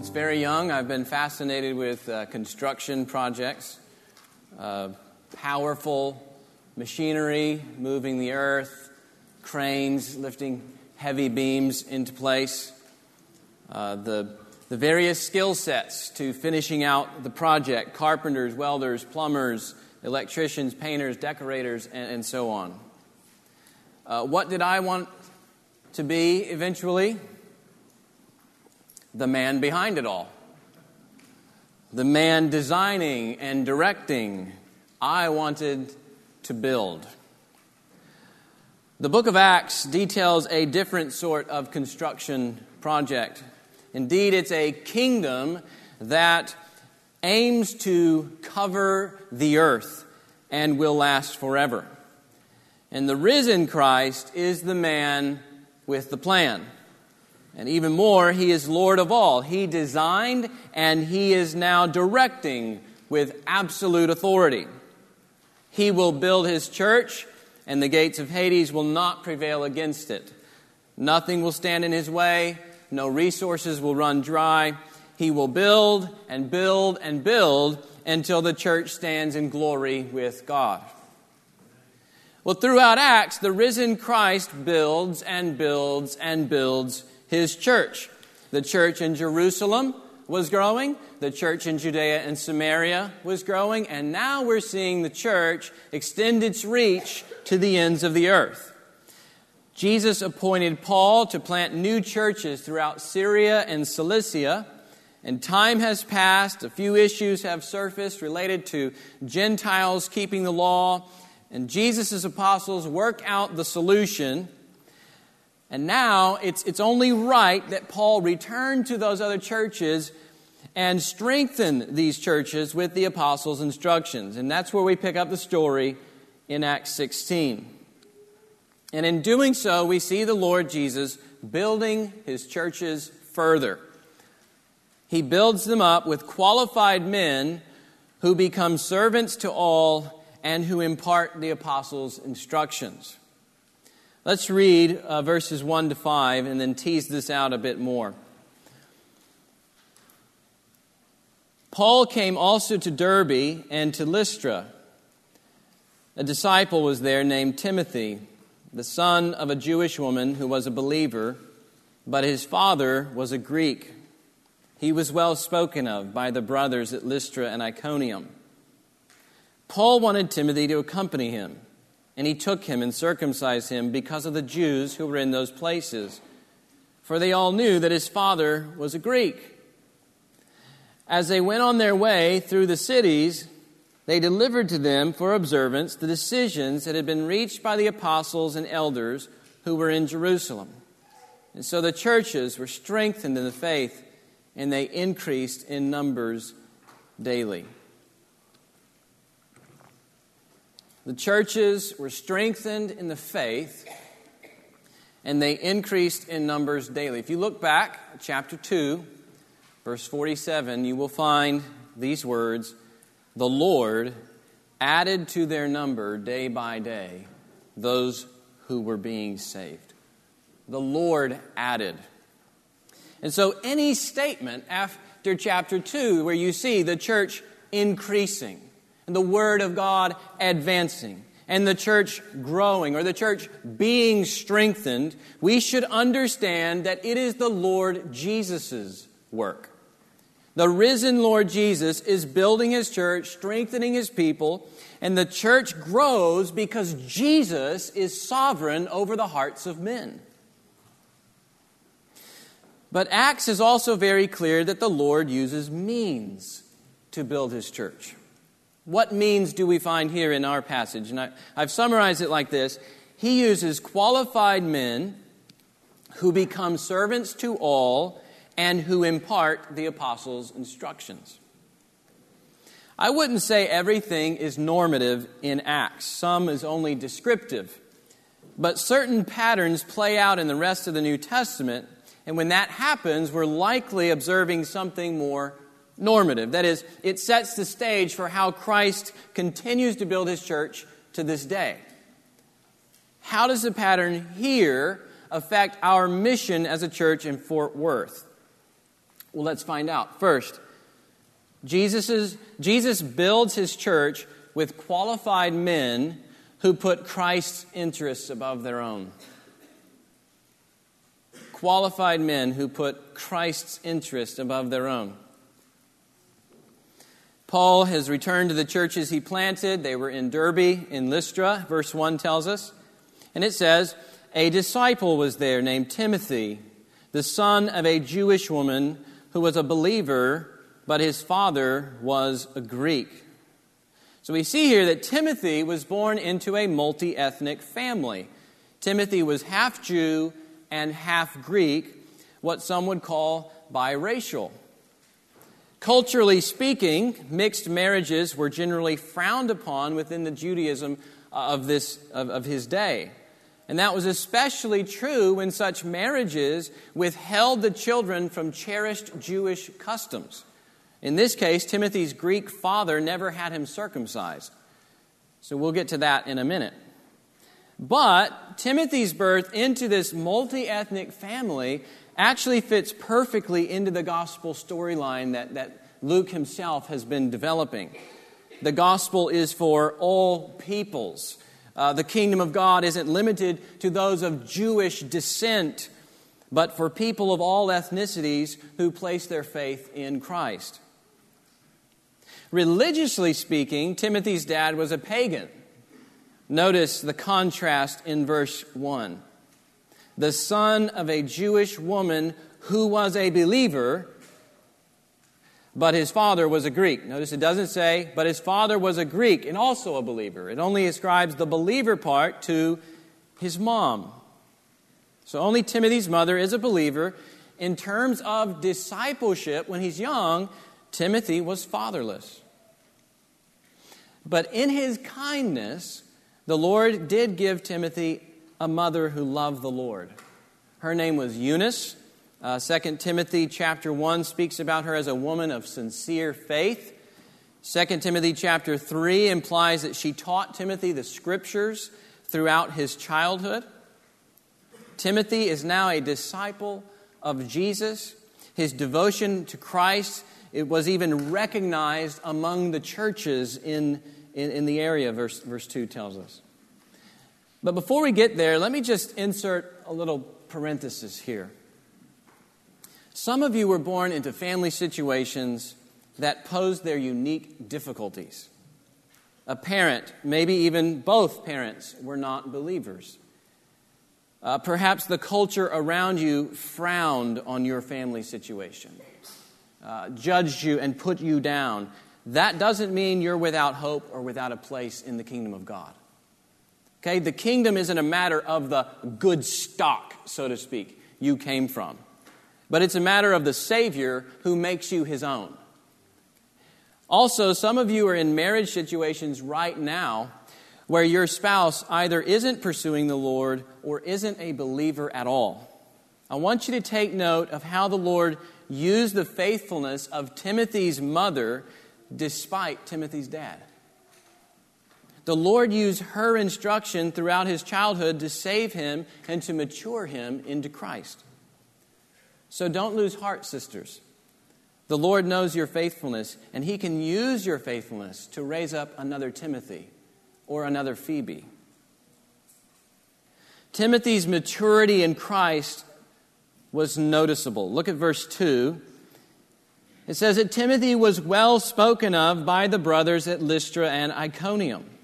Since very young, I've been fascinated with uh, construction projects, uh, powerful machinery moving the earth, cranes lifting heavy beams into place, uh, the, the various skill sets to finishing out the project carpenters, welders, plumbers, electricians, painters, decorators, and, and so on. Uh, what did I want to be eventually? The man behind it all. The man designing and directing. I wanted to build. The book of Acts details a different sort of construction project. Indeed, it's a kingdom that aims to cover the earth and will last forever. And the risen Christ is the man with the plan. And even more, he is Lord of all. He designed and he is now directing with absolute authority. He will build his church, and the gates of Hades will not prevail against it. Nothing will stand in his way, no resources will run dry. He will build and build and build until the church stands in glory with God. Well, throughout Acts, the risen Christ builds and builds and builds his church. The church in Jerusalem was growing, the church in Judea and Samaria was growing, and now we're seeing the church extend its reach to the ends of the earth. Jesus appointed Paul to plant new churches throughout Syria and Cilicia. And time has passed. A few issues have surfaced related to Gentiles keeping the law. And Jesus' apostles work out the solution. And now it's, it's only right that Paul return to those other churches and strengthen these churches with the apostles' instructions. And that's where we pick up the story in Acts 16. And in doing so, we see the Lord Jesus building his churches further. He builds them up with qualified men who become servants to all and who impart the apostles' instructions. Let's read uh, verses 1 to 5 and then tease this out a bit more. Paul came also to Derbe and to Lystra. A disciple was there named Timothy, the son of a Jewish woman who was a believer, but his father was a Greek. He was well spoken of by the brothers at Lystra and Iconium. Paul wanted Timothy to accompany him, and he took him and circumcised him because of the Jews who were in those places, for they all knew that his father was a Greek. As they went on their way through the cities, they delivered to them for observance the decisions that had been reached by the apostles and elders who were in Jerusalem. And so the churches were strengthened in the faith and they increased in numbers daily. The churches were strengthened in the faith and they increased in numbers daily. If you look back, chapter 2, verse 47, you will find these words The Lord added to their number day by day those who were being saved. The Lord added. And so, any statement after chapter 2 where you see the church increasing and the Word of God advancing and the church growing or the church being strengthened, we should understand that it is the Lord Jesus' work. The risen Lord Jesus is building his church, strengthening his people, and the church grows because Jesus is sovereign over the hearts of men. But Acts is also very clear that the Lord uses means to build his church. What means do we find here in our passage? And I, have summarized it like this He uses qualified men who become servants to all and who impart the apostles' instructions. I wouldn't say everything is normative in Acts, some is only descriptive. But certain patterns play out in the rest of the New Testament, and when that happens, we're likely observing something more normative. That is, it sets the stage for how Christ continues to build his church to this day. How does the pattern here affect our mission as a church in Fort Worth? Well, let's find out. First, Jesus's, Jesus builds his church with qualified men who put Christ's interests above their own. Qualified men who put Christ's interests above their own. Paul has returned to the churches he planted. They were in Derbe, in Lystra, verse 1 tells us. And it says, A disciple was there named Timothy, the son of a Jewish woman who was a believer, but his father was a Greek. So we see here that Timothy was born into a multi ethnic family. Timothy was half Jew and half Greek, what some would call biracial. Culturally speaking, mixed marriages were generally frowned upon within the Judaism uh, of, this, of, of his day. And that was especially true when such marriages withheld the children from cherished Jewish customs. In this case, Timothy's Greek father never had him circumcised. So we'll get to that in a minute. But Timothy's birth into this multi ethnic family actually fits perfectly into the gospel storyline that, that Luke himself has been developing. The gospel is for all peoples. Uh, the kingdom of God isn't limited to those of Jewish descent, but for people of all ethnicities who place their faith in Christ. Religiously speaking, Timothy's dad was a pagan. Notice the contrast in verse 1. The son of a Jewish woman who was a believer, but his father was a Greek. Notice it doesn't say, but his father was a Greek and also a believer. It only ascribes the believer part to his mom. So only Timothy's mother is a believer. In terms of discipleship, when he's young, Timothy was fatherless. But in his kindness, the Lord did give Timothy a mother who loved the Lord. Her name was Eunice. Uh, 2 Timothy chapter 1 speaks about her as a woman of sincere faith. 2 Timothy chapter 3 implies that she taught Timothy the scriptures throughout his childhood. Timothy is now a disciple of Jesus. His devotion to Christ it was even recognized among the churches in, in, in the area, verse, verse 2 tells us. But before we get there, let me just insert a little parenthesis here. Some of you were born into family situations that posed their unique difficulties. A parent, maybe even both parents, were not believers. Uh, perhaps the culture around you frowned on your family situation uh, judged you and put you down, that doesn't mean you're without hope or without a place in the kingdom of God. Okay, the kingdom isn't a matter of the good stock, so to speak, you came from, but it's a matter of the Savior who makes you his own. Also, some of you are in marriage situations right now where your spouse either isn't pursuing the Lord or isn't a believer at all. I want you to take note of how the Lord used the faithfulness of Timothy's mother despite Timothy's dad. The Lord used her instruction throughout his childhood to save him and to mature him into Christ. So don't lose heart, sisters. The Lord knows your faithfulness, and he can use your faithfulness to raise up another Timothy or another Phoebe. Timothy's maturity in Christ was noticeable. Look at verse 2. It says that Timothy was well spoken of by the brothers at Lystra and Iconium.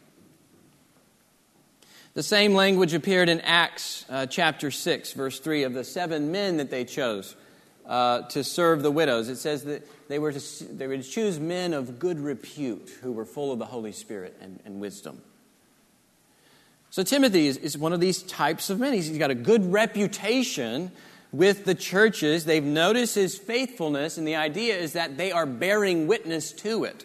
The same language appeared in Acts uh, chapter 6, verse 3, of the seven men that they chose uh, to serve the widows. It says that they were, to, they were to choose men of good repute who were full of the Holy Spirit and, and wisdom. So Timothy is, is one of these types of men. He's, he's got a good reputation with the churches. They've noticed his faithfulness, and the idea is that they are bearing witness to it.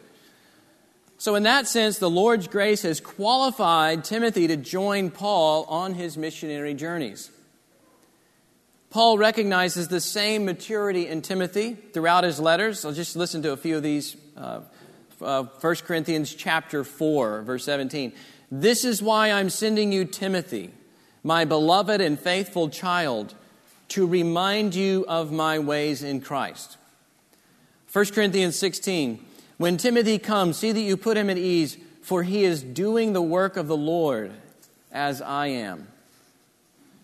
So, in that sense, the Lord's grace has qualified Timothy to join Paul on his missionary journeys. Paul recognizes the same maturity in Timothy throughout his letters. I'll just listen to a few of these. Uh, uh, 1 Corinthians chapter 4, verse 17. This is why I'm sending you Timothy, my beloved and faithful child to remind you of my ways in Christ. 1 Corinthians 16 When Timothy comes, see that you put him at ease, for he is doing the work of the Lord as I am.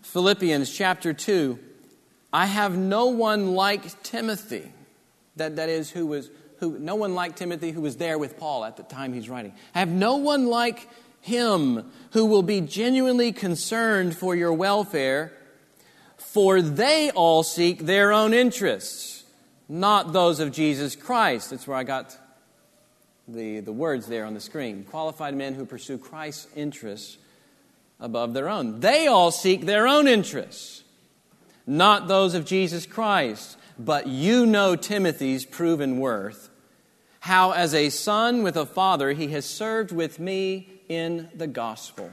Philippians chapter 2 I have no one like Timothy. That, that is, who was, who, no one like Timothy who was there with Paul at the time he's writing. I have no one like him who will be genuinely concerned for your welfare, for they all seek their own interests, not those of Jesus Christ. That's where I got the, the words there on the screen. Qualified men who pursue Christ's interests above their own. They all seek their own interests, not those of Jesus Christ. But you know Timothy's proven worth, how as a son with a father he has served with me in the gospel.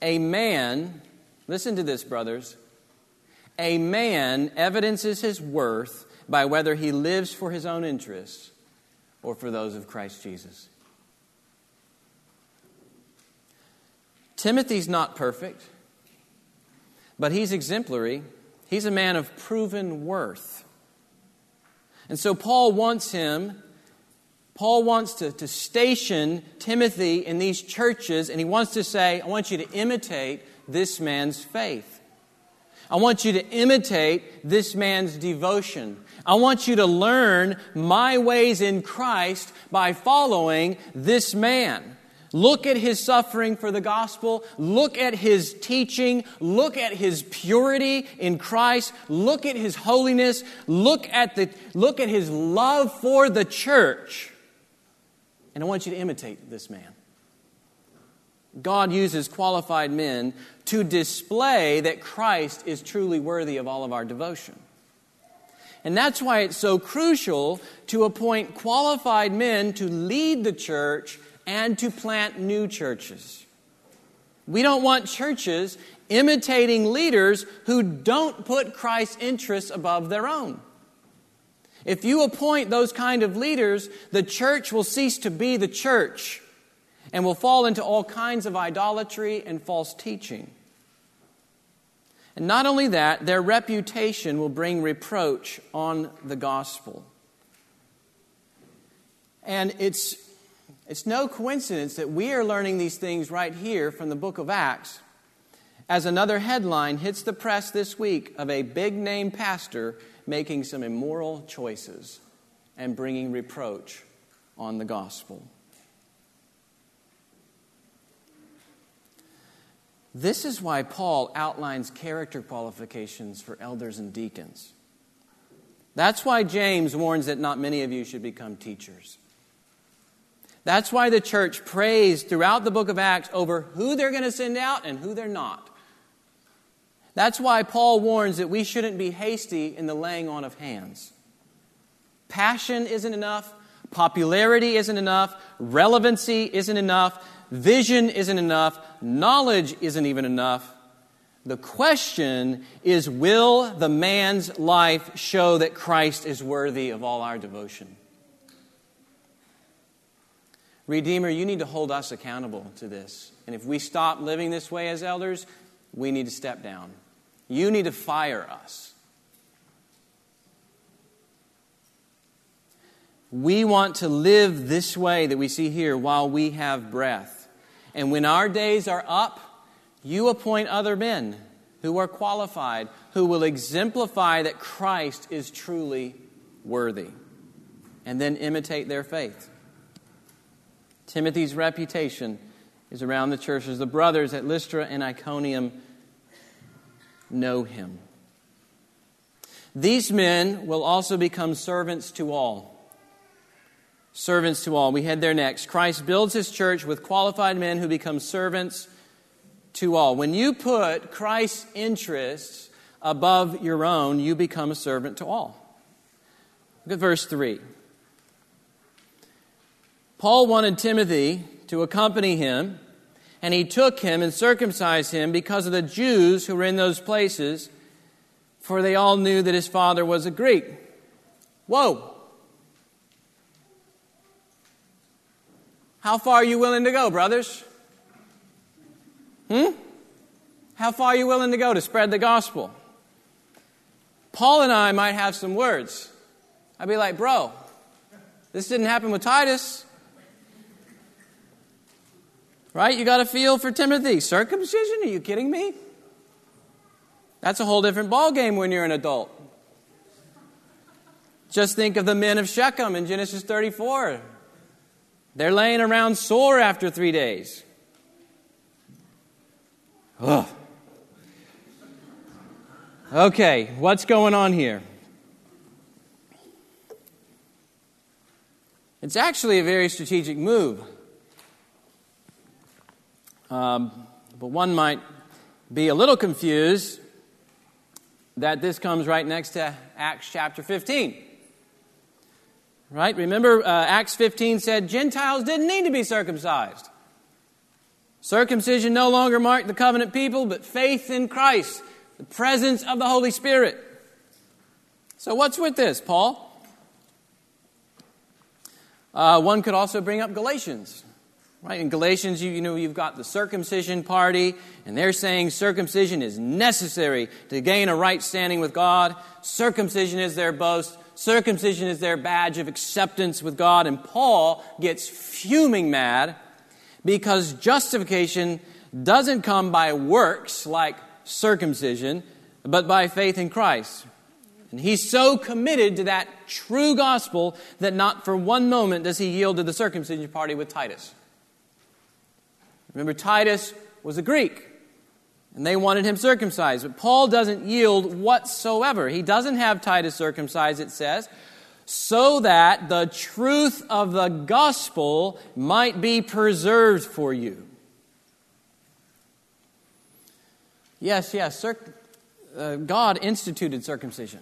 A man, listen to this, brothers, a man evidences his worth by whether he lives for his own interests or for those of Christ Jesus. Timothy's not perfect, but he's exemplary. He's a man of proven worth. And so Paul wants him, Paul wants to, to station Timothy in these churches, and he wants to say, I want you to imitate this man's faith. I want you to imitate this man's devotion. I want you to learn my ways in Christ by following this man. Look at his suffering for the gospel. Look at his teaching. Look at his purity in Christ. Look at his holiness. Look at, the, look at his love for the church. And I want you to imitate this man. God uses qualified men to display that Christ is truly worthy of all of our devotion. And that's why it's so crucial to appoint qualified men to lead the church and to plant new churches. We don't want churches imitating leaders who don't put Christ's interests above their own. If you appoint those kind of leaders, the church will cease to be the church and will fall into all kinds of idolatry and false teaching. And not only that, their reputation will bring reproach on the gospel. And it's it's no coincidence that we are learning these things right here from the book of Acts as another headline hits the press this week of a big name pastor making some immoral choices and bringing reproach on the gospel. This is why Paul outlines character qualifications for elders and deacons. That's why James warns that not many of you should become teachers. That's why the church prays throughout the book of Acts over who they're going to send out and who they're not. That's why Paul warns that we shouldn't be hasty in the laying on of hands. Passion isn't enough, popularity isn't enough, relevancy isn't enough, vision isn't enough, knowledge isn't even enough. The question is will the man's life show that Christ is worthy of all our devotion? Redeemer, you need to hold us accountable to this. And if we stop living this way as elders, we need to step down. You need to fire us. We want to live this way that we see here while we have breath. And when our days are up, you appoint other men who are qualified, who will exemplify that Christ is truly worthy, and then imitate their faith. Timothy's reputation is around the churches. The brothers at Lystra and Iconium know him. These men will also become servants to all. Servants to all. We head there next. Christ builds his church with qualified men who become servants to all. When you put Christ's interests above your own, you become a servant to all. Look at verse 3. Paul wanted Timothy to accompany him, and he took him and circumcised him because of the Jews who were in those places, for they all knew that his father was a Greek. Whoa! How far are you willing to go, brothers? Hmm? How far are you willing to go to spread the gospel? Paul and I might have some words, I'd be like, bro, this didn't happen with Titus. Right? You got a feel for Timothy. Circumcision? Are you kidding me? That's a whole different ballgame when you're an adult. Just think of the men of Shechem in Genesis 34. They're laying around sore after three days. Ugh. Okay, what's going on here? It's actually a very strategic move. Um, but one might be a little confused that this comes right next to Acts chapter 15. Right? Remember, uh, Acts 15 said Gentiles didn't need to be circumcised. Circumcision no longer marked the covenant people, but faith in Christ, the presence of the Holy Spirit. So, what's with this, Paul? Uh, one could also bring up Galatians. Right? In Galatians, you, you know, you've got the circumcision party, and they're saying circumcision is necessary to gain a right standing with God. Circumcision is their boast. Circumcision is their badge of acceptance with God. And Paul gets fuming mad because justification doesn't come by works like circumcision, but by faith in Christ. And he's so committed to that true gospel that not for one moment does he yield to the circumcision party with Titus. Remember, Titus was a Greek, and they wanted him circumcised. But Paul doesn't yield whatsoever. He doesn't have Titus circumcised, it says, so that the truth of the gospel might be preserved for you. Yes, yes, circ- uh, God instituted circumcision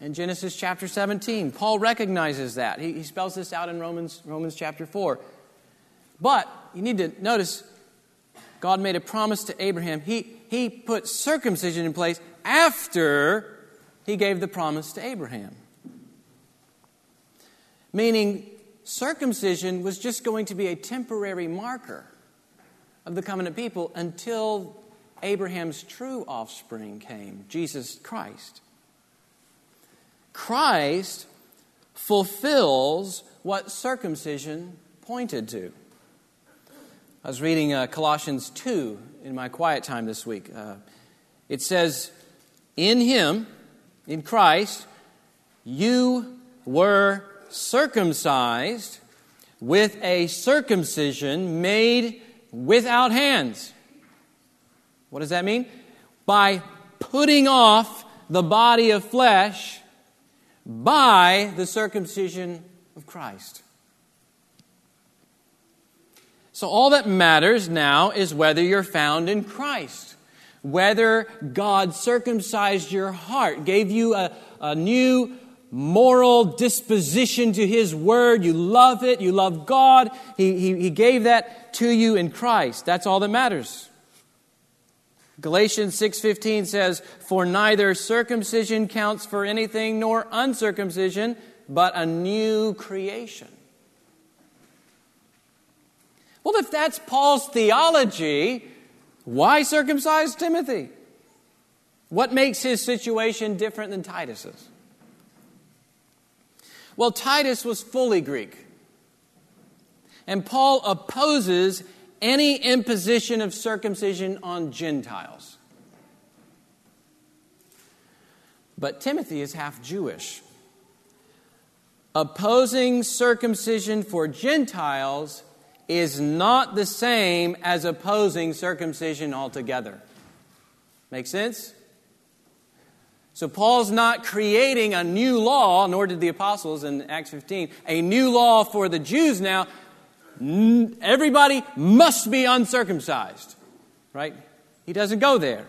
in Genesis chapter 17. Paul recognizes that. He, he spells this out in Romans, Romans chapter 4. But you need to notice God made a promise to Abraham. He, he put circumcision in place after he gave the promise to Abraham. Meaning, circumcision was just going to be a temporary marker of the covenant people until Abraham's true offspring came, Jesus Christ. Christ fulfills what circumcision pointed to. I was reading uh, Colossians 2 in my quiet time this week. Uh, it says, In Him, in Christ, you were circumcised with a circumcision made without hands. What does that mean? By putting off the body of flesh by the circumcision of Christ. So, all that matters now is whether you're found in Christ, whether God circumcised your heart, gave you a, a new moral disposition to His Word. You love it, you love God. He, he, he gave that to you in Christ. That's all that matters. Galatians 6:15 says, "For neither circumcision counts for anything nor uncircumcision, but a new creation." Well, if that's Paul's theology, why circumcise Timothy? What makes his situation different than Titus's? Well, Titus was fully Greek. And Paul opposes any imposition of circumcision on Gentiles. But Timothy is half Jewish. Opposing circumcision for Gentiles is not the same as opposing circumcision altogether. Make sense? So Paul's not creating a new law, nor did the apostles in Acts 15, a new law for the Jews now everybody must be uncircumcised, right? He doesn't go there.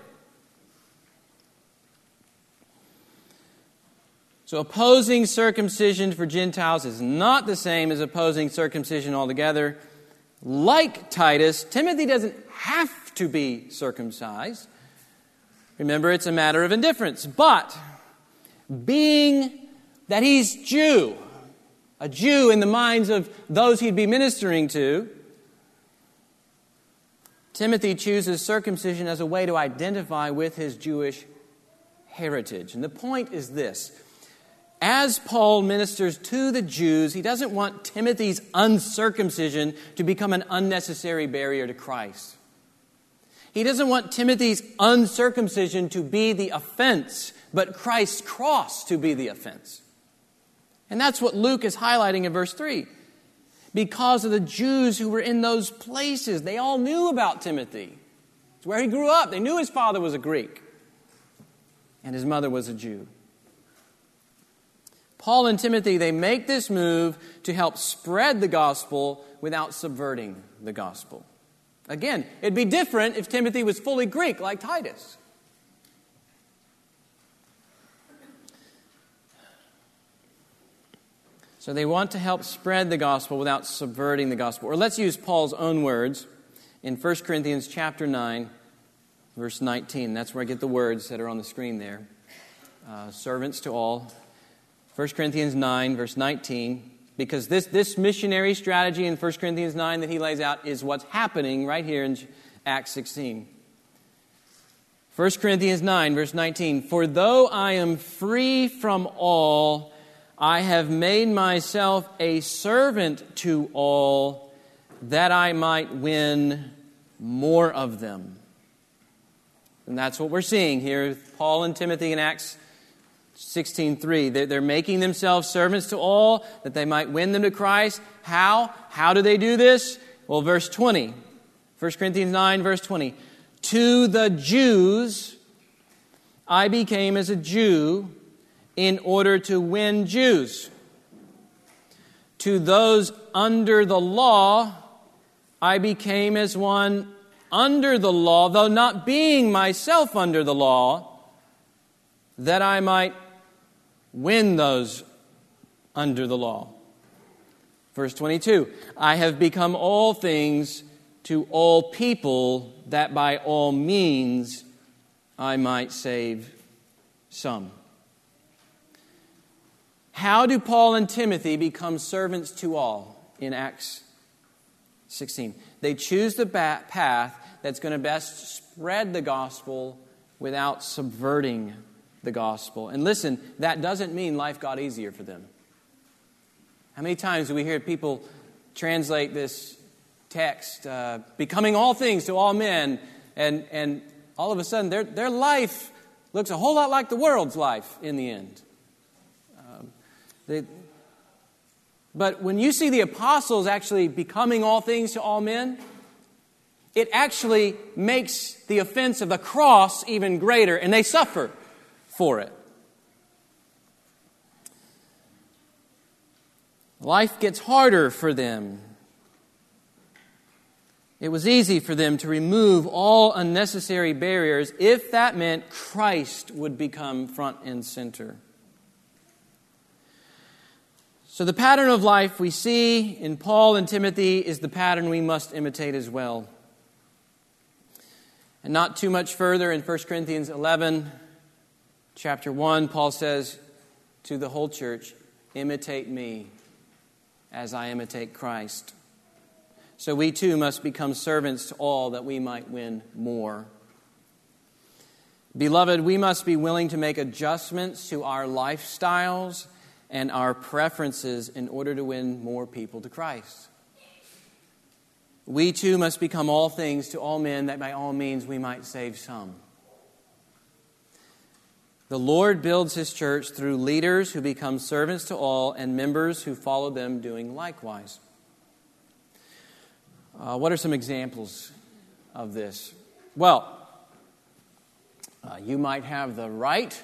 So, opposing circumcision for Gentiles is not the same as opposing circumcision altogether. Like Titus, Timothy doesn't have to be circumcised. Remember, it's a matter of indifference. But being that he's Jew, a Jew in the minds of those he'd be ministering to, Timothy chooses circumcision as a way to identify with his Jewish heritage. And the point is this as Paul ministers to the Jews, he doesn't want Timothy's uncircumcision to become an unnecessary barrier to Christ. He doesn't want Timothy's uncircumcision to be the offense, but Christ's cross to be the offense. And that's what Luke is highlighting in verse 3. Because of the Jews who were in those places, they all knew about Timothy. It's where he grew up. They knew his father was a Greek and his mother was a Jew. Paul and Timothy, they make this move to help spread the gospel without subverting the gospel. Again, it'd be different if Timothy was fully Greek like Titus. So they want to help spread the gospel without subverting the gospel. Or let's use Paul's own words in 1 Corinthians chapter 9, verse 19. That's where I get the words that are on the screen there. Uh, servants to all. 1 Corinthians 9, verse 19, because this, this missionary strategy in 1 Corinthians 9 that he lays out is what's happening right here in Acts 16. 1 Corinthians 9, verse 19, For though I am free from all, I have made myself a servant to all, that I might win more of them. And that's what we're seeing here, Paul and Timothy in Acts 16.3. They're, they're making themselves servants to all that they might win them to Christ. How? How do they do this? Well, verse 20. 1 Corinthians 9, verse 20. To the Jews, I became as a Jew in order to win Jews. To those under the law, I became as one under the law, though not being myself under the law, that I might win those under the law. Verse 22 I have become all things to all people, that by all means I might save some. How do Paul and Timothy become servants to all in Acts 16? They choose the path that's going to best spread the gospel without subverting the gospel. And listen, that doesn't mean life got easier for them. How many times do we hear people translate this text, uh, becoming all things to all men, and, and all of a sudden their, their life looks a whole lot like the world's life in the end? Um, they, but when you see the apostles actually becoming all things to all men, it actually makes the offense of the cross even greater, and they suffer for it. Life gets harder for them. It was easy for them to remove all unnecessary barriers if that meant Christ would become front and center. So, the pattern of life we see in Paul and Timothy is the pattern we must imitate as well. And not too much further in 1 Corinthians 11, chapter 1, Paul says to the whole church, Imitate me as I imitate Christ. So we too must become servants to all that we might win more. Beloved, we must be willing to make adjustments to our lifestyles and our preferences in order to win more people to Christ. We too must become all things to all men that by all means we might save some. The Lord builds his church through leaders who become servants to all and members who follow them doing likewise. Uh, what are some examples of this? Well, uh, you might have the right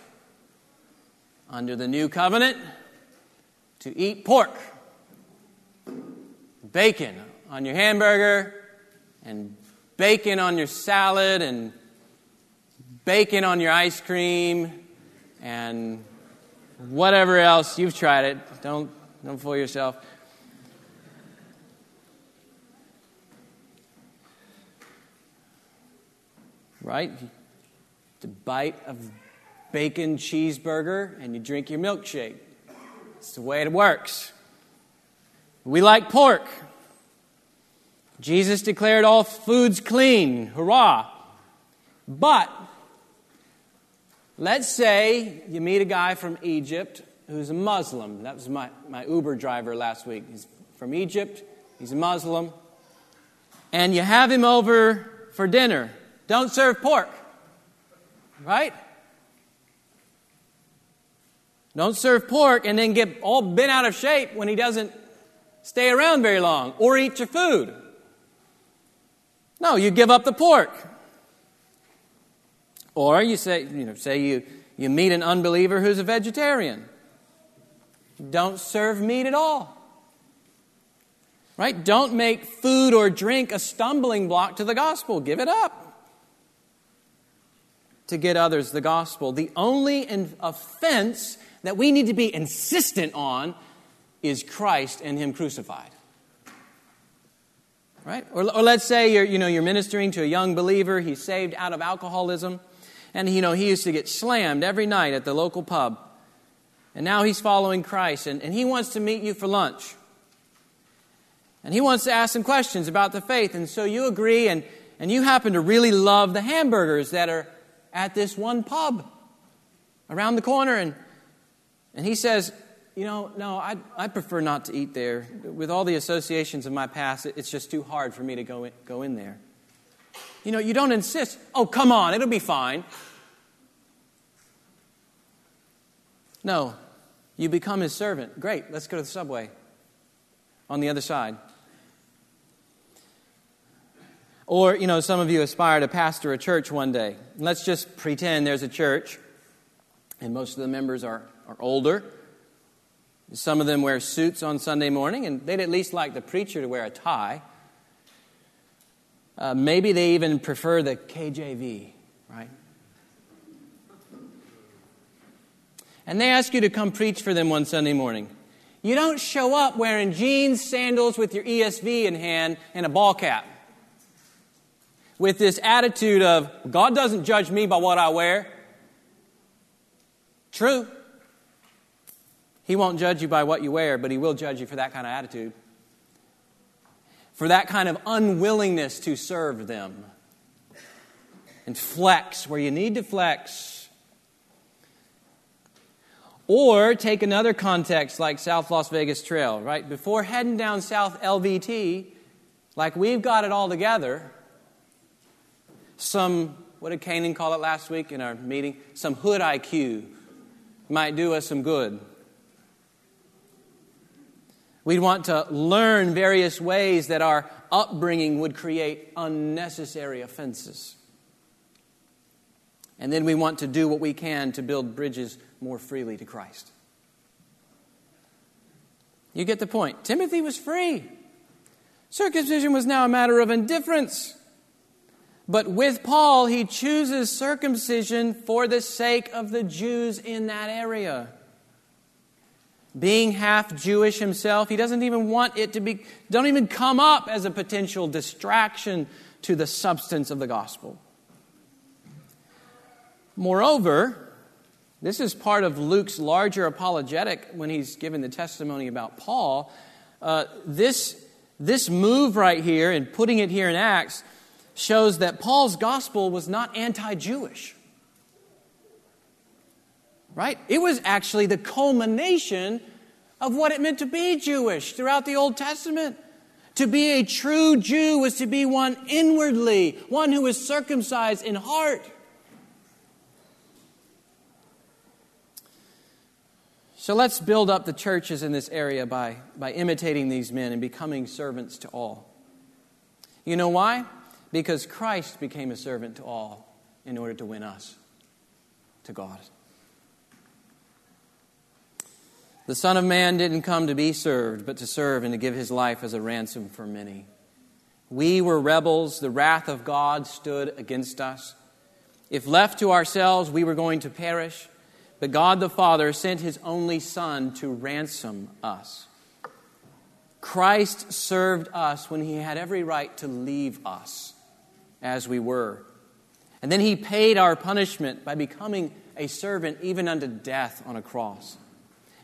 under the new covenant to eat pork, bacon on your hamburger, and bacon on your salad, and bacon on your ice cream and whatever else you've tried it. Don't don't fool yourself. Right? The bite of bacon cheeseburger and you drink your milkshake. It's the way it works. We like pork. Jesus declared all foods clean. Hurrah. But Let's say you meet a guy from Egypt who's a Muslim. That was my, my Uber driver last week. He's from Egypt, he's a Muslim. And you have him over for dinner. Don't serve pork, right? Don't serve pork and then get all bent out of shape when he doesn't stay around very long or eat your food. No, you give up the pork. Or you say, you know, say you, you meet an unbeliever who's a vegetarian. Don't serve meat at all. Right? Don't make food or drink a stumbling block to the gospel. Give it up to get others the gospel. The only offense that we need to be insistent on is Christ and Him crucified. Right? Or, or let's say you're, you know, you're ministering to a young believer, he's saved out of alcoholism, and you know, he used to get slammed every night at the local pub. And now he's following Christ, and, and he wants to meet you for lunch. And he wants to ask some questions about the faith. And so you agree, and, and you happen to really love the hamburgers that are at this one pub around the corner. And, and he says, You know, no, I, I prefer not to eat there. With all the associations of my past, it's just too hard for me to go in, go in there. You know, you don't insist. Oh, come on, it'll be fine. No, you become his servant. Great, let's go to the subway on the other side. Or, you know, some of you aspire to pastor a church one day. Let's just pretend there's a church, and most of the members are, are older. Some of them wear suits on Sunday morning, and they'd at least like the preacher to wear a tie. Uh, maybe they even prefer the KJV, right? And they ask you to come preach for them one Sunday morning. You don't show up wearing jeans, sandals with your ESV in hand, and a ball cap with this attitude of, God doesn't judge me by what I wear. True. He won't judge you by what you wear, but He will judge you for that kind of attitude, for that kind of unwillingness to serve them. And flex where you need to flex. Or take another context like South Las Vegas Trail, right? Before heading down South LVT, like we've got it all together, some, what did Canaan call it last week in our meeting? Some hood IQ might do us some good. We'd want to learn various ways that our upbringing would create unnecessary offenses. And then we want to do what we can to build bridges more freely to Christ. You get the point. Timothy was free. Circumcision was now a matter of indifference. But with Paul, he chooses circumcision for the sake of the Jews in that area. Being half Jewish himself, he doesn't even want it to be, don't even come up as a potential distraction to the substance of the gospel. Moreover, this is part of Luke's larger apologetic when he's given the testimony about Paul. Uh, this, this move right here and putting it here in Acts shows that Paul's gospel was not anti Jewish. Right? It was actually the culmination of what it meant to be Jewish throughout the Old Testament. To be a true Jew was to be one inwardly, one who was circumcised in heart. So let's build up the churches in this area by, by imitating these men and becoming servants to all. You know why? Because Christ became a servant to all in order to win us to God. The Son of Man didn't come to be served, but to serve and to give his life as a ransom for many. We were rebels. The wrath of God stood against us. If left to ourselves, we were going to perish. But God the Father sent his only Son to ransom us. Christ served us when he had every right to leave us as we were. And then he paid our punishment by becoming a servant even unto death on a cross.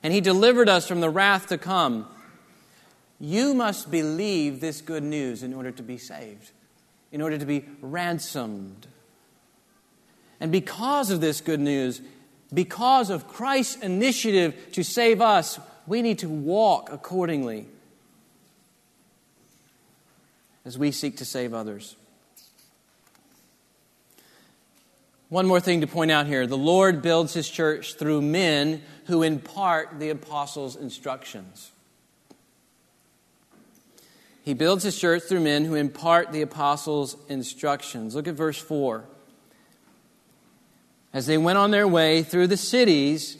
And he delivered us from the wrath to come. You must believe this good news in order to be saved, in order to be ransomed. And because of this good news, because of Christ's initiative to save us, we need to walk accordingly as we seek to save others. One more thing to point out here the Lord builds his church through men who impart the apostles' instructions. He builds his church through men who impart the apostles' instructions. Look at verse 4. As they went on their way through the cities,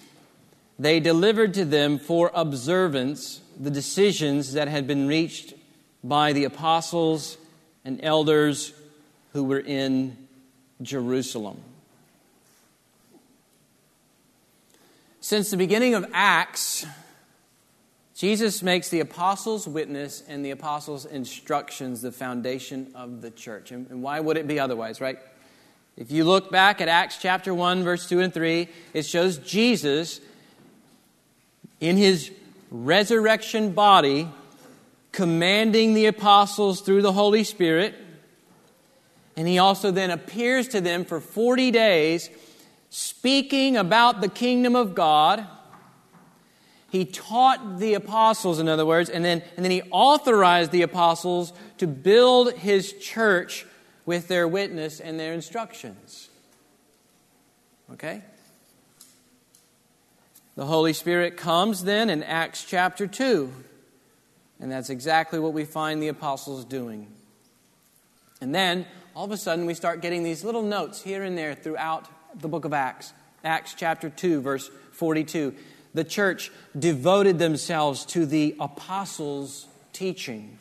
they delivered to them for observance the decisions that had been reached by the apostles and elders who were in Jerusalem. Since the beginning of Acts, Jesus makes the apostles' witness and the apostles' instructions the foundation of the church. And why would it be otherwise, right? If you look back at Acts chapter 1, verse 2 and 3, it shows Jesus in his resurrection body commanding the apostles through the Holy Spirit. And he also then appears to them for 40 days, speaking about the kingdom of God. He taught the apostles, in other words, and then, and then he authorized the apostles to build his church with their witness and their instructions. Okay? The Holy Spirit comes then in Acts chapter 2. And that's exactly what we find the apostles doing. And then, all of a sudden, we start getting these little notes here and there throughout the book of Acts. Acts chapter 2, verse 42. The church devoted themselves to the apostles' teaching.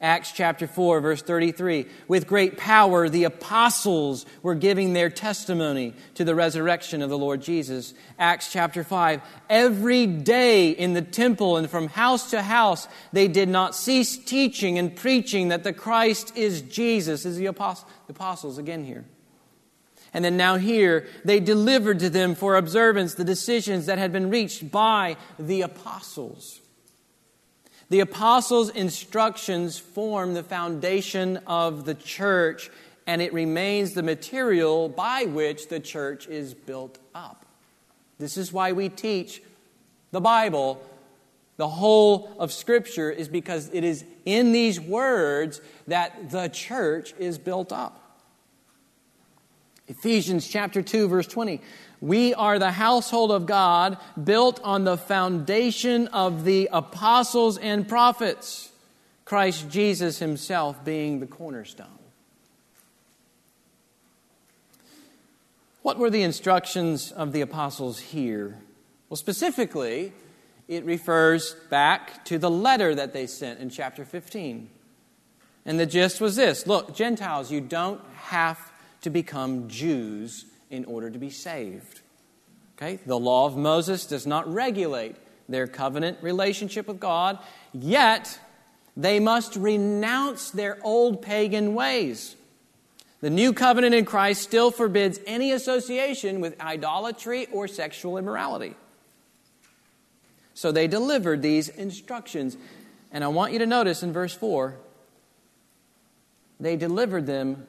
Acts chapter 4, verse 33. With great power, the apostles were giving their testimony to the resurrection of the Lord Jesus. Acts chapter 5. Every day in the temple and from house to house, they did not cease teaching and preaching that the Christ is Jesus. Is the apostles, the apostles again here. And then now here, they delivered to them for observance the decisions that had been reached by the apostles. The apostles' instructions form the foundation of the church, and it remains the material by which the church is built up. This is why we teach the Bible. The whole of Scripture is because it is in these words that the church is built up. Ephesians chapter 2 verse 20 we are the household of God, built on the foundation of the apostles and prophets, Christ Jesus himself being the cornerstone. What were the instructions of the apostles here? Well, specifically, it refers back to the letter that they sent in chapter 15. And the gist was this Look, Gentiles, you don't have to become Jews in order to be saved. Okay? The law of Moses does not regulate their covenant relationship with God, yet they must renounce their old pagan ways. The new covenant in Christ still forbids any association with idolatry or sexual immorality. So they delivered these instructions. And I want you to notice in verse 4 they delivered them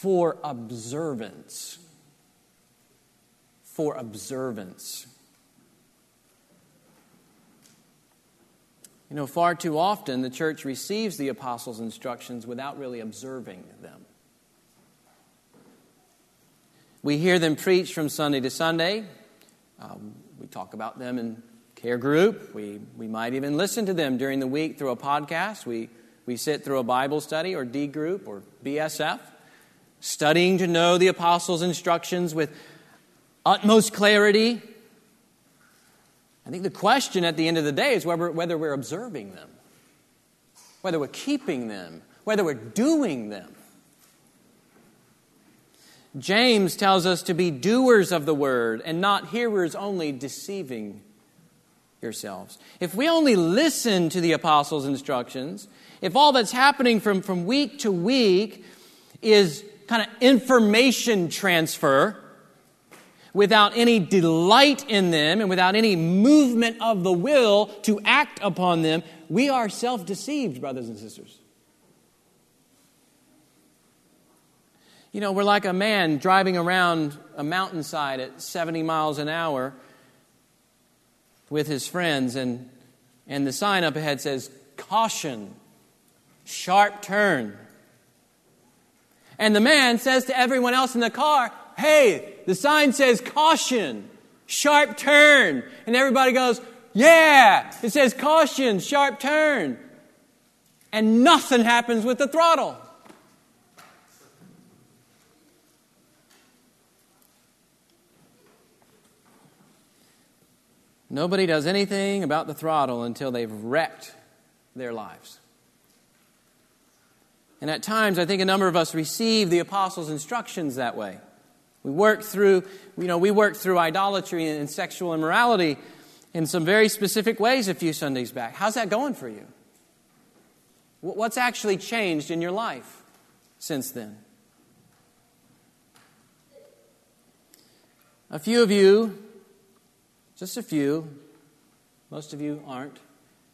for observance. For observance. You know, far too often the church receives the apostles' instructions without really observing them. We hear them preached from Sunday to Sunday. Um, we talk about them in care group. We, we might even listen to them during the week through a podcast. We, we sit through a Bible study or D group or BSF studying to know the apostles' instructions with utmost clarity. I think the question at the end of the day is whether, whether we're observing them, whether we're keeping them, whether we're doing them. James tells us to be doers of the word and not hearers only, deceiving yourselves. If we only listen to the apostles' instructions, if all that's happening from, from week to week is kind of information transfer without any delight in them and without any movement of the will to act upon them, we are self deceived, brothers and sisters. You know, we're like a man driving around a mountainside at 70 miles an hour with his friends, and, and the sign up ahead says, Caution, sharp turn. And the man says to everyone else in the car, Hey, the sign says caution, sharp turn. And everybody goes, Yeah, it says caution, sharp turn. And nothing happens with the throttle. Nobody does anything about the throttle until they've wrecked their lives. And at times, I think a number of us receive the apostles' instructions that way. We work through, you know, we work through idolatry and sexual immorality in some very specific ways a few Sundays back. How's that going for you? What's actually changed in your life since then? A few of you just a few. Most of you aren't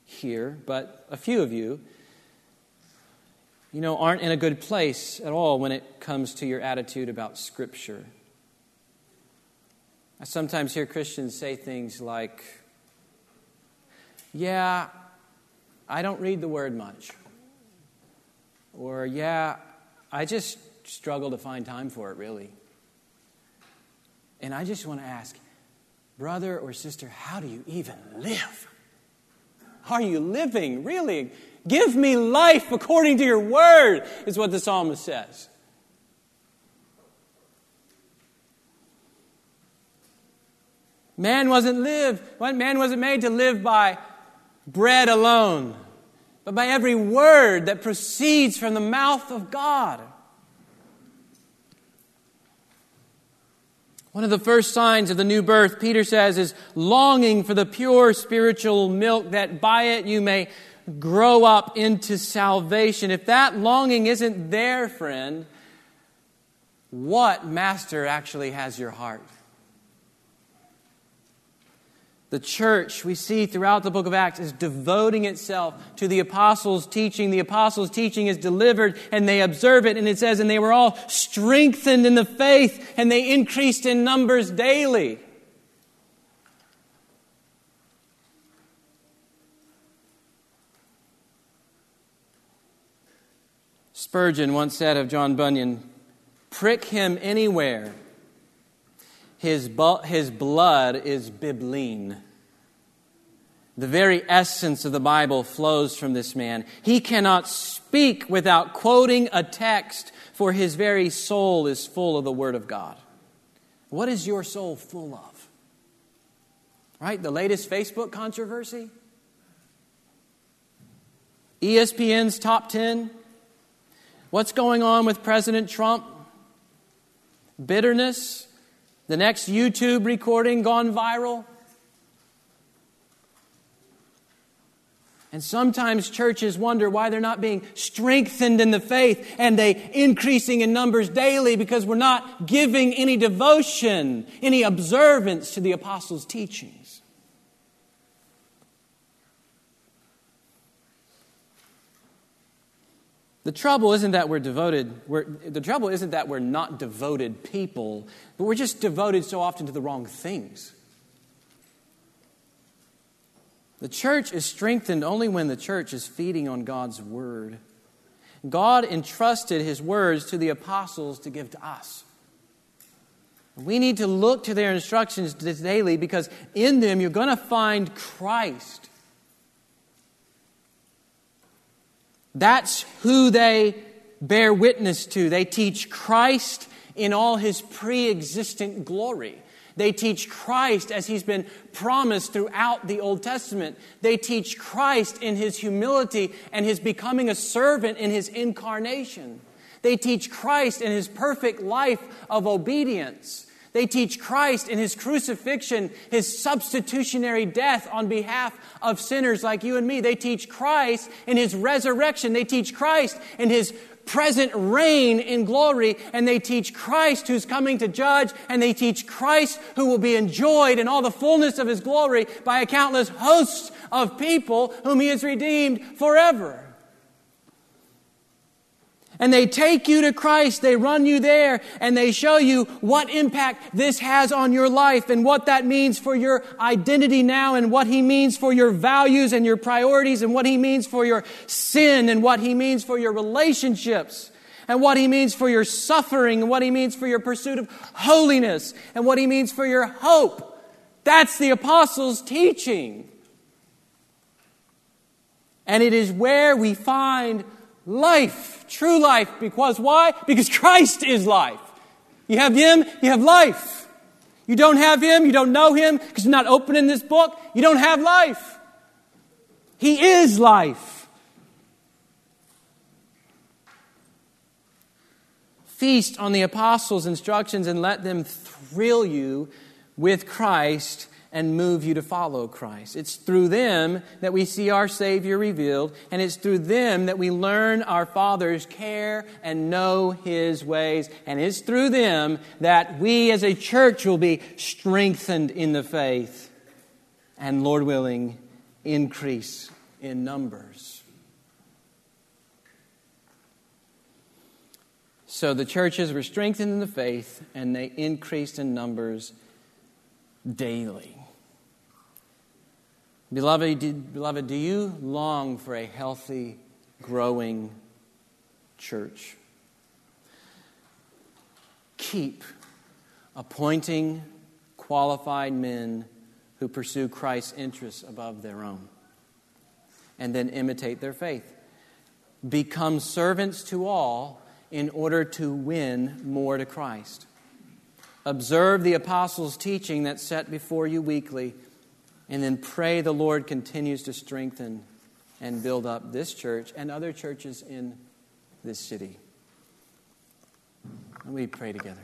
here, but a few of you, you know, aren't in a good place at all when it comes to your attitude about Scripture. I sometimes hear Christians say things like, Yeah, I don't read the Word much. Or, Yeah, I just struggle to find time for it, really. And I just want to ask, Brother or sister, how do you even live? Are you living? Really? Give me life according to your word, is what the psalmist says. Man wasn't live, man wasn't made to live by bread alone, but by every word that proceeds from the mouth of God. One of the first signs of the new birth, Peter says, is longing for the pure spiritual milk that by it you may grow up into salvation. If that longing isn't there, friend, what master actually has your heart? The church, we see throughout the book of Acts, is devoting itself to the apostles' teaching. The apostles' teaching is delivered and they observe it. And it says, and they were all strengthened in the faith and they increased in numbers daily. Spurgeon once said of John Bunyan, prick him anywhere his, bu- his blood is bibline. The very essence of the Bible flows from this man. He cannot speak without quoting a text, for his very soul is full of the Word of God. What is your soul full of? Right? The latest Facebook controversy? ESPN's top 10? What's going on with President Trump? Bitterness? The next YouTube recording gone viral. And sometimes churches wonder why they're not being strengthened in the faith and they increasing in numbers daily because we're not giving any devotion, any observance to the apostles' teachings. The trouble isn't that we're devoted, we're, the trouble isn't that we're not devoted people, but we're just devoted so often to the wrong things. The church is strengthened only when the church is feeding on God's word. God entrusted his words to the apostles to give to us. We need to look to their instructions daily because in them you're going to find Christ. That's who they bear witness to. They teach Christ in all his pre existent glory. They teach Christ as he's been promised throughout the Old Testament. They teach Christ in his humility and his becoming a servant in his incarnation. They teach Christ in his perfect life of obedience. They teach Christ in his crucifixion, his substitutionary death on behalf of sinners like you and me. They teach Christ in his resurrection. They teach Christ in his present reign in glory, and they teach Christ who's coming to judge, and they teach Christ who will be enjoyed in all the fullness of his glory by a countless host of people whom he has redeemed forever. And they take you to Christ, they run you there, and they show you what impact this has on your life and what that means for your identity now and what He means for your values and your priorities and what He means for your sin and what He means for your relationships and what He means for your suffering and what He means for your pursuit of holiness and what He means for your hope. That's the apostles' teaching. And it is where we find life, true life. Because why? Because Christ is life. You have Him, you have life. You don't have Him, you don't know Him, because you're not opening this book, you don't have life. He is life. Feast on the apostles' instructions and let them thrill you with Christ and move you to follow Christ. It's through them that we see our Savior revealed, and it's through them that we learn our Father's care and know His ways. And it's through them that we as a church will be strengthened in the faith and, Lord willing, increase in numbers. So the churches were strengthened in the faith and they increased in numbers daily. Beloved, beloved, do you long for a healthy, growing church? Keep appointing qualified men who pursue Christ's interests above their own, and then imitate their faith. Become servants to all in order to win more to Christ. Observe the apostles' teaching that's set before you weekly and then pray the Lord continues to strengthen and build up this church and other churches in this city. And we pray together.